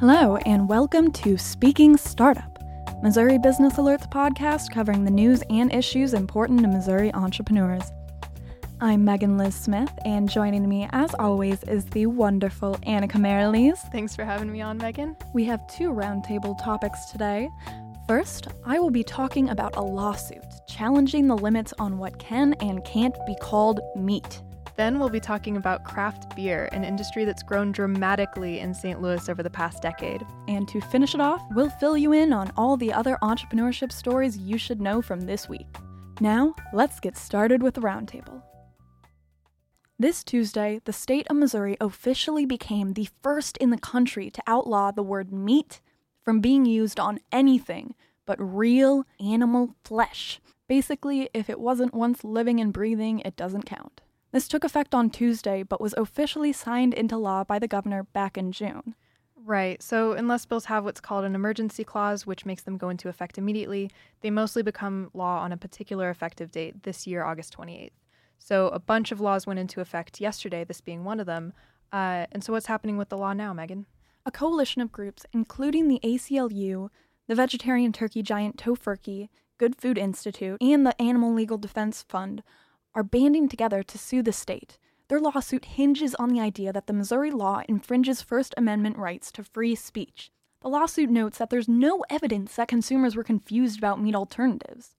Hello, and welcome to Speaking Startup, Missouri Business Alerts podcast covering the news and issues important to Missouri entrepreneurs. I'm Megan Liz Smith, and joining me, as always, is the wonderful Annika Marilees. Thanks for having me on, Megan. We have two roundtable topics today. First, I will be talking about a lawsuit challenging the limits on what can and can't be called meat. Then we'll be talking about craft beer, an industry that's grown dramatically in St. Louis over the past decade. And to finish it off, we'll fill you in on all the other entrepreneurship stories you should know from this week. Now, let's get started with the roundtable. This Tuesday, the state of Missouri officially became the first in the country to outlaw the word meat from being used on anything but real animal flesh. Basically, if it wasn't once living and breathing, it doesn't count. This took effect on Tuesday, but was officially signed into law by the governor back in June. Right, so unless bills have what's called an emergency clause, which makes them go into effect immediately, they mostly become law on a particular effective date this year, August 28th. So a bunch of laws went into effect yesterday, this being one of them. Uh, and so what's happening with the law now, Megan? A coalition of groups, including the ACLU, the vegetarian turkey giant Tofurky, Good Food Institute, and the Animal Legal Defense Fund, are banding together to sue the state. Their lawsuit hinges on the idea that the Missouri law infringes First Amendment rights to free speech. The lawsuit notes that there's no evidence that consumers were confused about meat alternatives.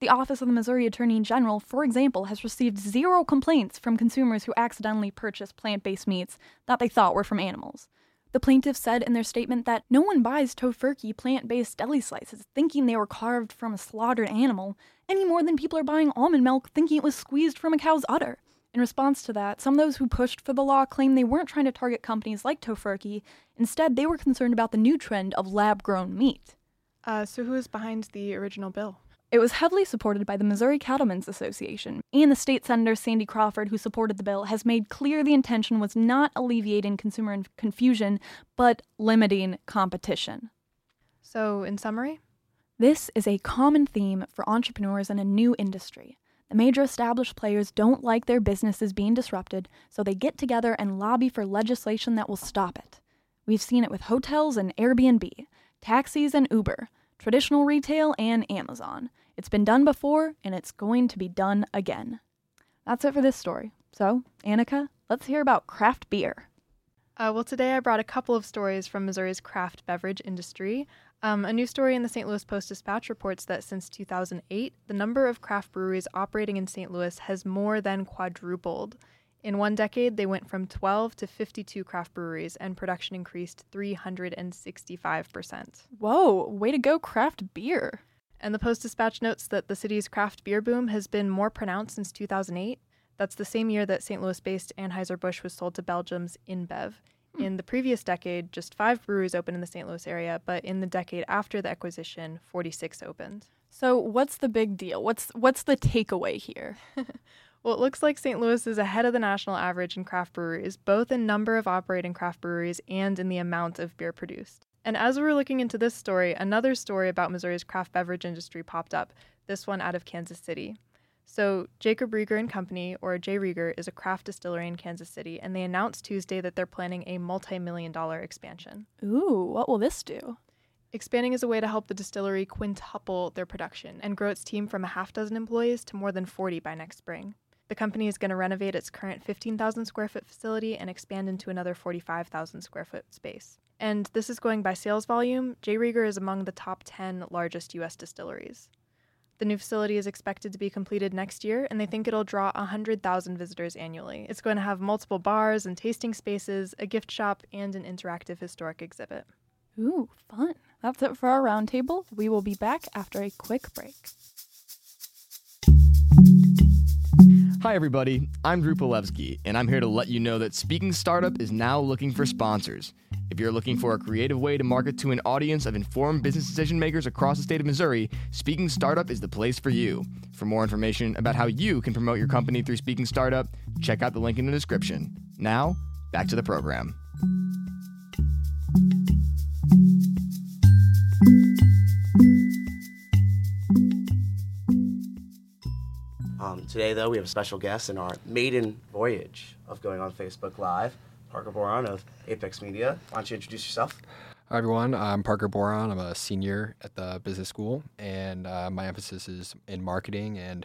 The Office of the Missouri Attorney General, for example, has received zero complaints from consumers who accidentally purchased plant based meats that they thought were from animals. The plaintiffs said in their statement that no one buys Tofurky plant based deli slices thinking they were carved from a slaughtered animal, any more than people are buying almond milk thinking it was squeezed from a cow's udder. In response to that, some of those who pushed for the law claimed they weren't trying to target companies like Tofurky. Instead, they were concerned about the new trend of lab grown meat. Uh, so, who is behind the original bill? It was heavily supported by the Missouri Cattlemen's Association, and the state senator Sandy Crawford, who supported the bill, has made clear the intention was not alleviating consumer confusion, but limiting competition. So, in summary, this is a common theme for entrepreneurs in a new industry. The major established players don't like their businesses being disrupted, so they get together and lobby for legislation that will stop it. We've seen it with hotels and Airbnb, taxis and Uber, traditional retail, and Amazon. It's been done before, and it's going to be done again. That's it for this story. So, Annika, let's hear about craft beer. Uh, well, today I brought a couple of stories from Missouri's craft beverage industry. Um, a new story in the St. Louis Post Dispatch reports that since 2008, the number of craft breweries operating in St. Louis has more than quadrupled. In one decade, they went from 12 to 52 craft breweries, and production increased 365%. Whoa, way to go, craft beer! And the Post Dispatch notes that the city's craft beer boom has been more pronounced since 2008. That's the same year that St. Louis based Anheuser-Busch was sold to Belgium's InBev. In the previous decade, just five breweries opened in the St. Louis area, but in the decade after the acquisition, 46 opened. So, what's the big deal? What's what's the takeaway here? well, it looks like St. Louis is ahead of the national average in craft breweries, both in number of operating craft breweries and in the amount of beer produced. And as we were looking into this story, another story about Missouri's craft beverage industry popped up, this one out of Kansas City. So, Jacob Rieger and Company, or J. Rieger, is a craft distillery in Kansas City, and they announced Tuesday that they're planning a multi million dollar expansion. Ooh, what will this do? Expanding is a way to help the distillery quintuple their production and grow its team from a half dozen employees to more than 40 by next spring. The company is going to renovate its current 15,000 square foot facility and expand into another 45,000 square foot space. And this is going by sales volume. J. Rieger is among the top 10 largest U.S. distilleries. The new facility is expected to be completed next year, and they think it'll draw 100,000 visitors annually. It's going to have multiple bars and tasting spaces, a gift shop, and an interactive historic exhibit. Ooh, fun. That's it for our roundtable. We will be back after a quick break. Hi, everybody. I'm Drew Polewski, and I'm here to let you know that Speaking Startup is now looking for sponsors. If you're looking for a creative way to market to an audience of informed business decision makers across the state of Missouri, Speaking Startup is the place for you. For more information about how you can promote your company through Speaking Startup, check out the link in the description. Now, back to the program. Um, today, though, we have a special guest in our maiden voyage of going on Facebook Live. Parker Boron of Apex Media. Why don't you introduce yourself? Hi, everyone. I'm Parker Boron. I'm a senior at the business school, and uh, my emphasis is in marketing. And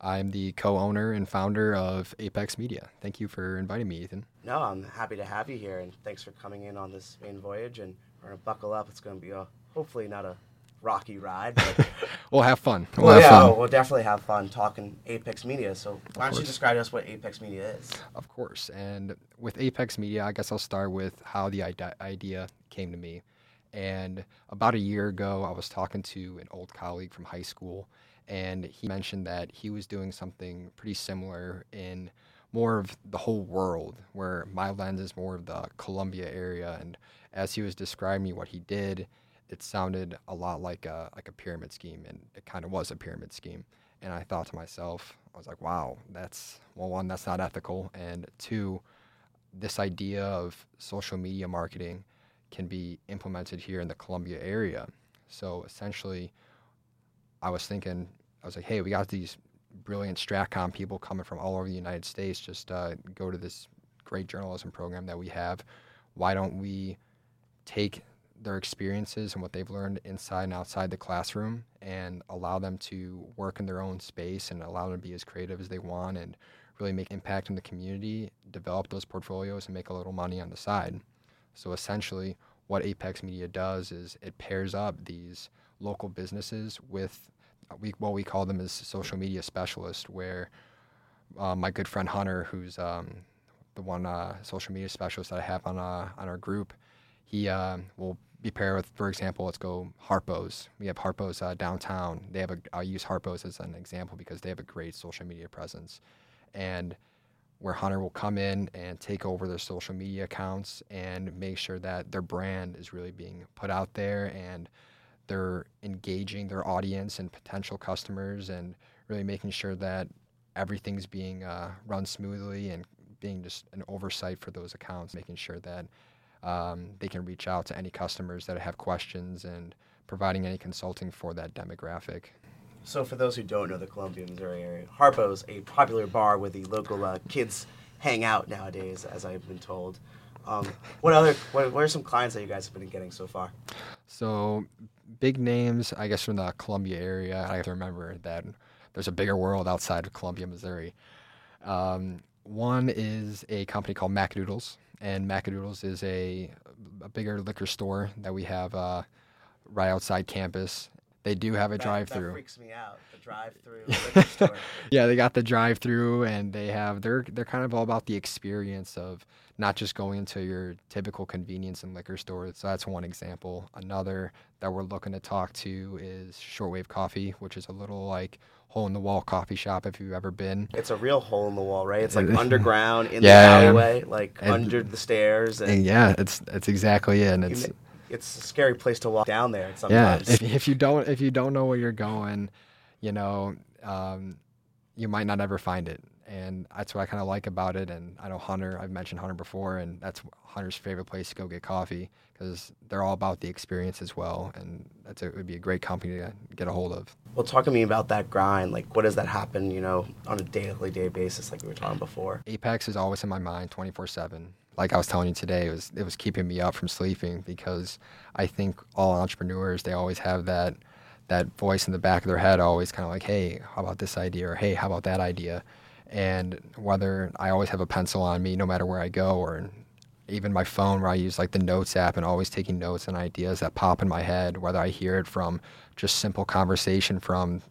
I'm the co-owner and founder of Apex Media. Thank you for inviting me, Ethan. No, I'm happy to have you here, and thanks for coming in on this main voyage. And we're gonna buckle up. It's gonna be a hopefully not a rocky ride, but We'll have fun. We'll, well, have yeah, fun. we'll definitely have fun talking Apex Media. So why don't you describe to us what Apex Media is? Of course. And with Apex Media, I guess I'll start with how the idea came to me. And about a year ago, I was talking to an old colleague from high school, and he mentioned that he was doing something pretty similar in more of the whole world, where my lens is more of the Columbia area. And as he was describing me what he did, it sounded a lot like a like a pyramid scheme, and it kind of was a pyramid scheme. And I thought to myself, I was like, wow, that's well, one, that's not ethical, and two, this idea of social media marketing can be implemented here in the Columbia area. So essentially, I was thinking, I was like, hey, we got these brilliant Stratcom people coming from all over the United States. Just uh, go to this great journalism program that we have. Why don't we take their experiences and what they've learned inside and outside the classroom and allow them to work in their own space and allow them to be as creative as they want and really make impact in the community, develop those portfolios and make a little money on the side. So essentially, what Apex Media does is it pairs up these local businesses with uh, we what we call them as social media specialists, where uh, my good friend Hunter, who's um, the one uh, social media specialist that I have on uh, on our group, he uh, will be paired with, for example, let's go Harpo's. We have Harpo's uh, downtown. They have a. I'll use Harpo's as an example because they have a great social media presence, and where Hunter will come in and take over their social media accounts and make sure that their brand is really being put out there and they're engaging their audience and potential customers and really making sure that everything's being uh, run smoothly and being just an oversight for those accounts, making sure that um, they can reach out to any customers that have questions and providing any consulting for that demographic. So for those who don't know the Columbia, Missouri area, Harpo's a popular bar where the local uh, kids hang out nowadays, as I've been told. Um, what other? What, what are some clients that you guys have been getting so far? So big names, I guess, from the Columbia area. I have to remember that there's a bigger world outside of Columbia, Missouri. Um, one is a company called Macadoodles, and Macadoodles is a, a bigger liquor store that we have uh, right outside campus. They do have a drive-through. That freaks me out. The drive-through liquor store. yeah, they got the drive-through, and they have they're they're kind of all about the experience of not just going into your typical convenience and liquor store. So that's one example. Another that we're looking to talk to is Shortwave Coffee, which is a little like hole in the wall coffee shop if you've ever been. It's a real hole in the wall, right? It's like underground in Yeah. the alleyway, like And- under the stairs, and And yeah, it's it's exactly it. And it's it's a scary place to walk down there yeah. sometimes. If if you don't if you don't know where you're going, you know, um, you might not ever find it. And that's what I kind of like about it. And I know Hunter, I've mentioned Hunter before, and that's Hunter's favorite place to go get coffee because they're all about the experience as well. And that's a, it would be a great company to get a hold of. well, talk to me about that grind. Like, what does that happen, you know, on a daily day basis, like we were talking before? Apex is always in my mind 24 7. Like I was telling you today, it was, it was keeping me up from sleeping because I think all entrepreneurs, they always have that, that voice in the back of their head, always kind of like, hey, how about this idea? Or hey, how about that idea? And whether I always have a pencil on me no matter where I go, or even my phone where I use like the notes app and always taking notes and ideas that pop in my head, whether I hear it from just simple conversation from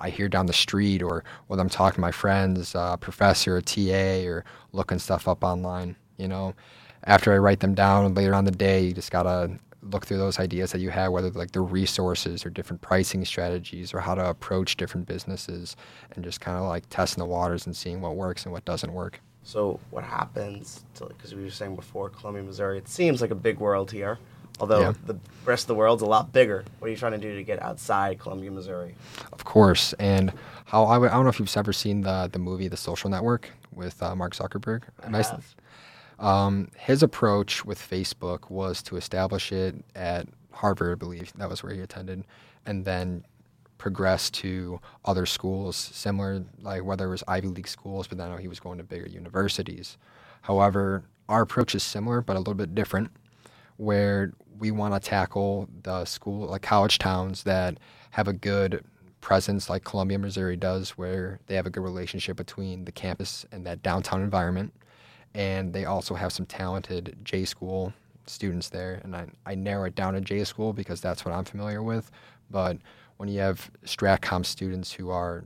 I hear down the street or whether I'm talking to my friends, uh, professor, or TA, or looking stuff up online. You know, after I write them down later on the day, you just gotta look through those ideas that you have, whether like the resources or different pricing strategies or how to approach different businesses, and just kind of like testing the waters and seeing what works and what doesn't work. So, what happens to, because we were saying before, Columbia, Missouri, it seems like a big world here, although Yeah. the rest of the world's a lot bigger. What are you trying to do to get outside Columbia, Missouri? Of course, and how I, I don't know if you've ever seen the the movie The Social Network with uh, Mark Zuckerberg. I s- have. Um, his approach with Facebook was to establish it at Harvard, I believe that was where he attended, and then progress to other schools similar, like whether it was Ivy League schools, but then he was going to bigger universities. However, our approach is similar but a little bit different, where we want to tackle the school, like college towns that have a good presence, like Columbia, Missouri does, where they have a good relationship between the campus and that downtown environment. And they also have some talented J school students there. And I, I narrow it down to J school because that's what I'm familiar with. But when you have Stratcom students who are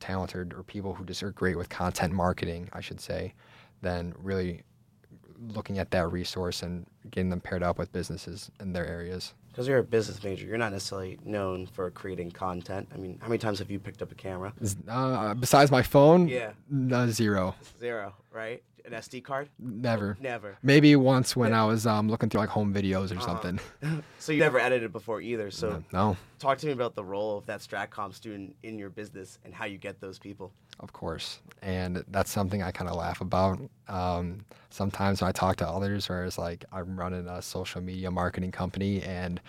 talented or people who just are great with content marketing, I should say, then really looking at that resource and getting them paired up with businesses in their areas. Because you're a business major, you're not necessarily known for creating content. I mean, how many times have you picked up a camera? Uh, besides my phone, Yeah. uh, zero, Zero, right? An SD card? never. Never. Maybe once when I was um, looking through like home videos or Uh-huh. something. So you never edited before either. So no, talk to me about the role of that Stratcom student in your business and how you get those people. of course, and that's something I kind of laugh about. Um, sometimes when I talk to others, where it's like I'm running a social media marketing company, and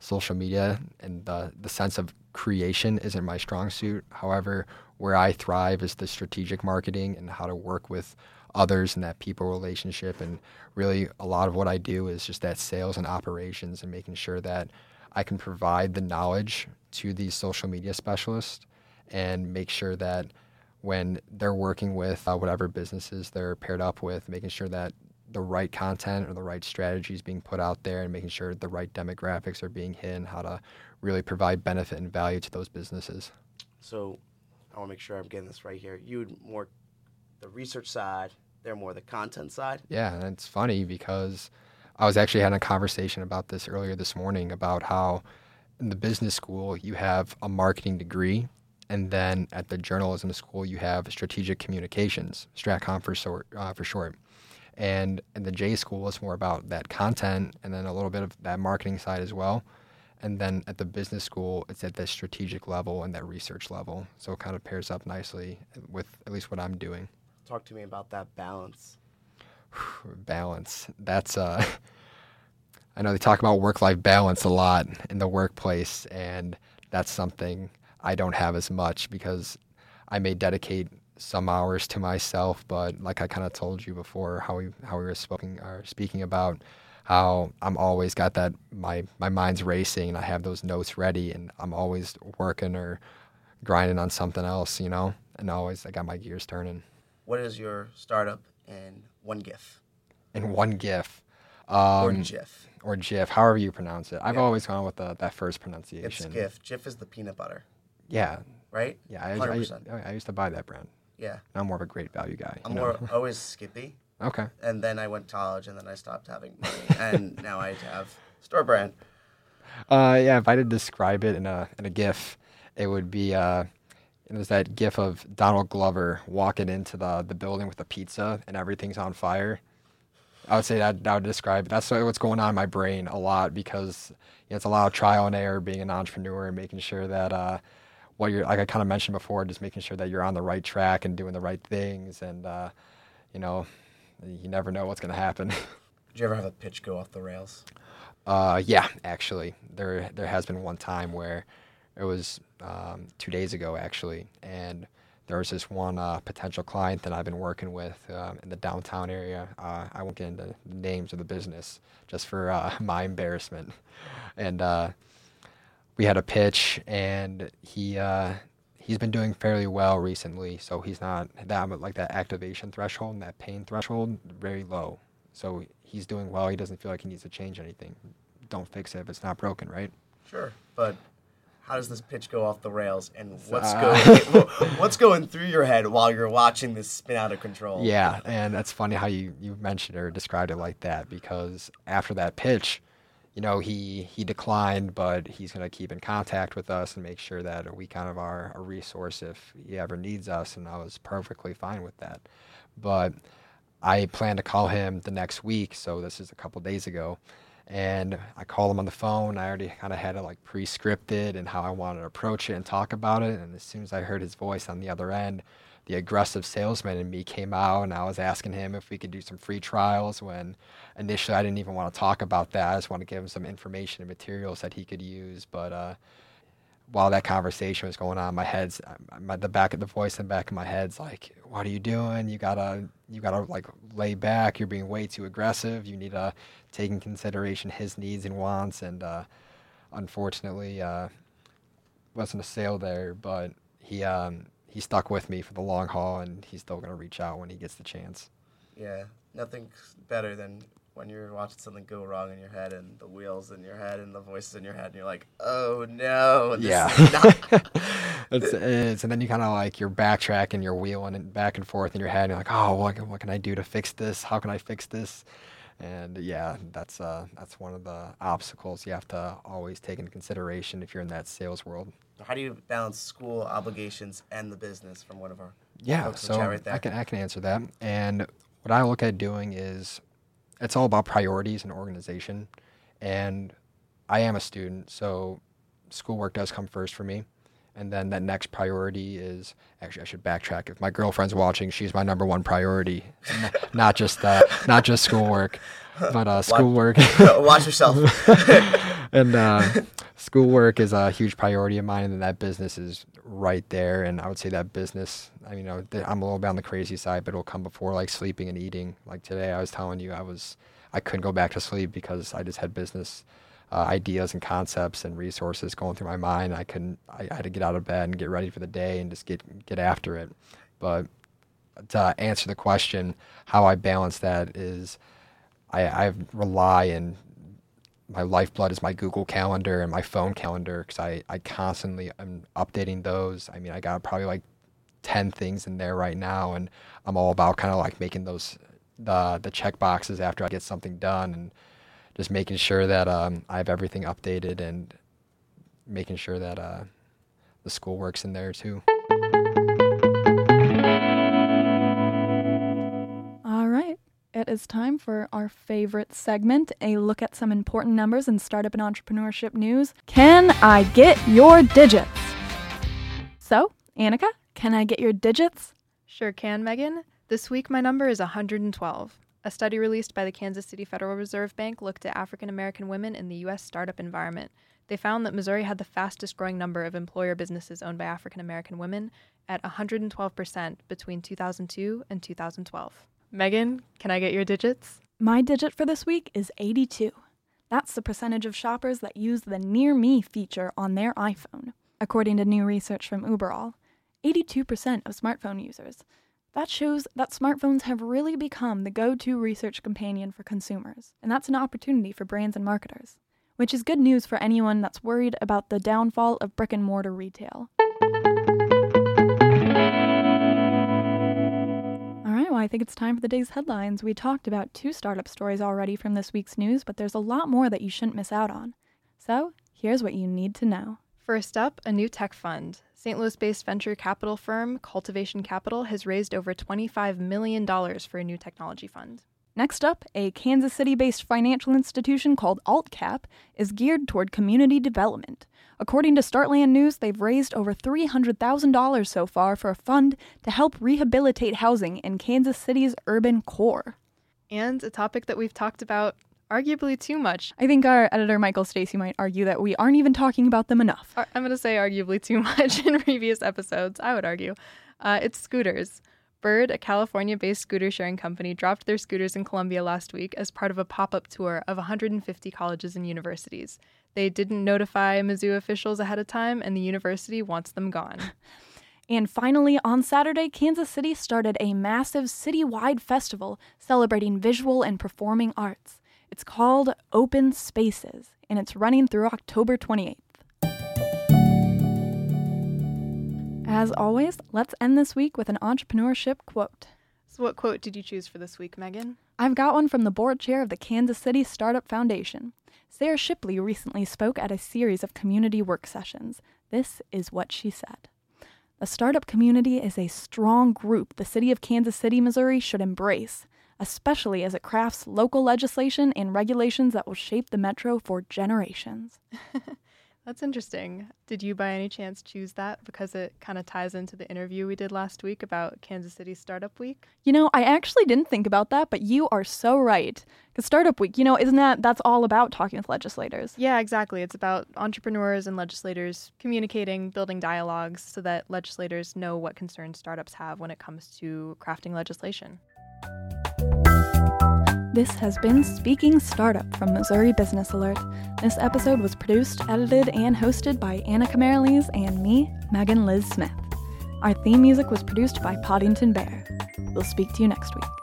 social media and the the sense of creation isn't my strong suit. However, where I thrive is the strategic marketing and how to work with others in that people relationship. And really, a lot of what I do is just that sales and operations and making sure that I can provide the knowledge to these social media specialists and make sure that when they're working with uh, whatever businesses they're paired up with, making sure that the right content or the right strategies being put out there and making sure the right demographics are being hit and how to really provide benefit and value to those businesses. So I want to make sure I'm getting this right here. You would more the research side, they're more the content side. Yeah, and it's funny because I was actually having a conversation about this earlier this morning about how in the business school you have a marketing degree, and then at the journalism school you have strategic communications, Stratcom for short. Uh, for short. And in the J school, it's more about that content and then a little bit of that marketing side as well. And then at the business school, it's at that strategic level and that research level. So it kind of pairs up nicely with at least what I'm doing. Talk to me about that balance. balance. That's uh I know they talk about work-life balance a lot in the workplace and that's something I don't have as much because I may dedicate some hours to myself, but like I kind of told you before how we how we were speaking or speaking about how I'm always got that my my mind's racing and I have those notes ready and I'm always working or grinding on something else, you know, and always I got my gears turning. What is your startup in one GIF In one GIF. Um, or GIF? or GIF, however you pronounce it. I've Yeah. always gone with the, that first It's pronunciation. GIF. Jif is the peanut butter, Yeah, right? yeah. I, I, 100%. I, I used to buy that brand. Yeah. I'm more of a great value guy. I'm you know? more always Skippy, okay. and then I went to college, and then I stopped having money, and now I have store brand. Uh, yeah, if I had to describe it in a in a GIF, it would be uh, was that GIF of Donald Glover walking into the the building with the pizza and everything's on fire. I would say that that would describe. That's what's going on in my brain a lot because you know, it's a lot of trial and error being an entrepreneur and making sure that uh, what you're like I kind of mentioned before, just making sure that you're on the right track and doing the right things and uh, you know you never know what's going to happen. Did you ever have a pitch go off the rails? Uh, yeah, actually, there there has been one time where it was um, two days ago actually, and there was this one uh, potential client that I've been working with um, in the downtown area. Uh, I won't get into the names of the business just for uh, my embarrassment, and uh, we had a pitch, and he. Uh, He's been doing fairly well recently, so he's not that like that activation threshold and that pain threshold very low. So he's doing well. He doesn't feel like he needs to change anything. Don't fix it if it's not broken, right? Sure, but how does this pitch go off the rails, and what's Uh, going what's going through your head while you're watching this spin out of control? Yeah, and that's funny how you, you mentioned or described it like that because after that pitch, you know, he he declined, but he's going to keep in contact with us and make sure that we kind of are a resource if he ever needs us, and I was perfectly fine with that. But I plan to call him the next week, so this is a couple days ago, and I called him on the phone. I already kind of had it like pre-scripted and how I wanted to approach it and talk about it. And as soon as I heard his voice on the other end, the aggressive salesman in me came out, and I was asking him if we could do some free trials. When initially I didn't even want to talk about that. I just want to give him some information and materials that he could use. But uh, while that conversation was going on, my head's my, the back of the voice in the back of my head's like, "What are you doing? You gotta you gotta like lay back. You're being way too aggressive. You need to take in consideration his needs and wants." And uh, unfortunately, uh, wasn't a sale there, but he um, he stuck with me for the long haul, and he's still gonna reach out when he gets the chance. Yeah, nothing's better than when you're watching something go wrong in your head and the wheels in your head and the voices in your head and you're like, oh no, this yeah. is not- it's, it's and then you kind of like you're backtracking, you're wheeling it back and forth in your head. And you're like, oh, what can, what can I do to fix this? How can I fix this? And yeah, that's uh that's one of the obstacles you have to always take into consideration if you're in that sales world. How do you balance school obligations and the business from one of our Yeah, folks so right there? I can I can answer that. And what I look at doing is it's all about priorities and organization. And I am a student, so schoolwork does come first for me. And then that next priority is actually I should backtrack. If my girlfriend's watching, she's my number one priority, not just uh, not just schoolwork, but uh, schoolwork. Watch yourself. and uh, schoolwork is a huge priority of mine, and then that business is right there. And I would say that business, I mean, you know, I'm a little bit on the crazy side, but it'll come before like sleeping and eating. Like today, I was telling you, I was, I couldn't go back to sleep because I just had business uh, ideas and concepts and resources going through my mind. I couldn't, I, I had to get out of bed and get ready for the day and just get get after it. But to answer the question, how I balance that is, I, I rely and my lifeblood is my Google Calendar and my phone calendar because I, I constantly am updating those. I mean, I got probably like 10 things in there right now, and I'm all about kind of like making those the the check boxes after I get something done and just making sure that um, I have everything updated and making sure that uh, the schoolwork's in there too. It is time for our favorite segment a look at some important numbers in startup and entrepreneurship news. Can I get your digits? So, Annika, can I get your digits? Sure can, Megan. This week, my number is 112. A study released by the Kansas City Federal Reserve Bank looked at African American women in the U.S. startup environment. They found that Missouri had the fastest growing number of employer businesses owned by African American women at 112% between 2002 and 2012. Megan, can I get your digits? My digit for this week is 82. That's the percentage of shoppers that use the Near Me feature on their iPhone, according to new research from Uberall. 82% of smartphone users. That shows that smartphones have really become the go to research companion for consumers, and that's an opportunity for brands and marketers, which is good news for anyone that's worried about the downfall of brick and mortar retail. I think it's time for the day's headlines. We talked about two startup stories already from this week's news, but there's a lot more that you shouldn't miss out on. So, here's what you need to know. First up, a new tech fund. St. Louis based venture capital firm Cultivation Capital has raised over $25 million for a new technology fund. Next up, a Kansas City based financial institution called AltCap is geared toward community development. According to Startland News, they've raised over $300,000 so far for a fund to help rehabilitate housing in Kansas City's urban core. And a topic that we've talked about arguably too much. I think our editor Michael Stacy might argue that we aren't even talking about them enough. I'm going to say arguably too much in previous episodes, I would argue. Uh, it's scooters. Bird, a California based scooter sharing company, dropped their scooters in Columbia last week as part of a pop up tour of 150 colleges and universities. They didn't notify Mizzou officials ahead of time, and the university wants them gone. And finally, on Saturday, Kansas City started a massive citywide festival celebrating visual and performing arts. It's called Open Spaces, and it's running through October 28th. As always, let's end this week with an entrepreneurship quote. So, what quote did you choose for this week, Megan? I've got one from the board chair of the Kansas City Startup Foundation. Sarah Shipley recently spoke at a series of community work sessions. This is what she said. The startup community is a strong group the city of Kansas City, Missouri should embrace, especially as it crafts local legislation and regulations that will shape the metro for generations. That's interesting. Did you by any chance choose that because it kind of ties into the interview we did last week about Kansas City Startup Week? You know, I actually didn't think about that, but you are so right. Because Startup Week, you know, isn't that that's all about talking with legislators? Yeah, exactly. It's about entrepreneurs and legislators communicating, building dialogues so that legislators know what concerns startups have when it comes to crafting legislation. This has been Speaking Startup from Missouri Business Alert. This episode was produced, edited, and hosted by Annika Marilees and me, Megan Liz Smith. Our theme music was produced by Poddington Bear. We'll speak to you next week.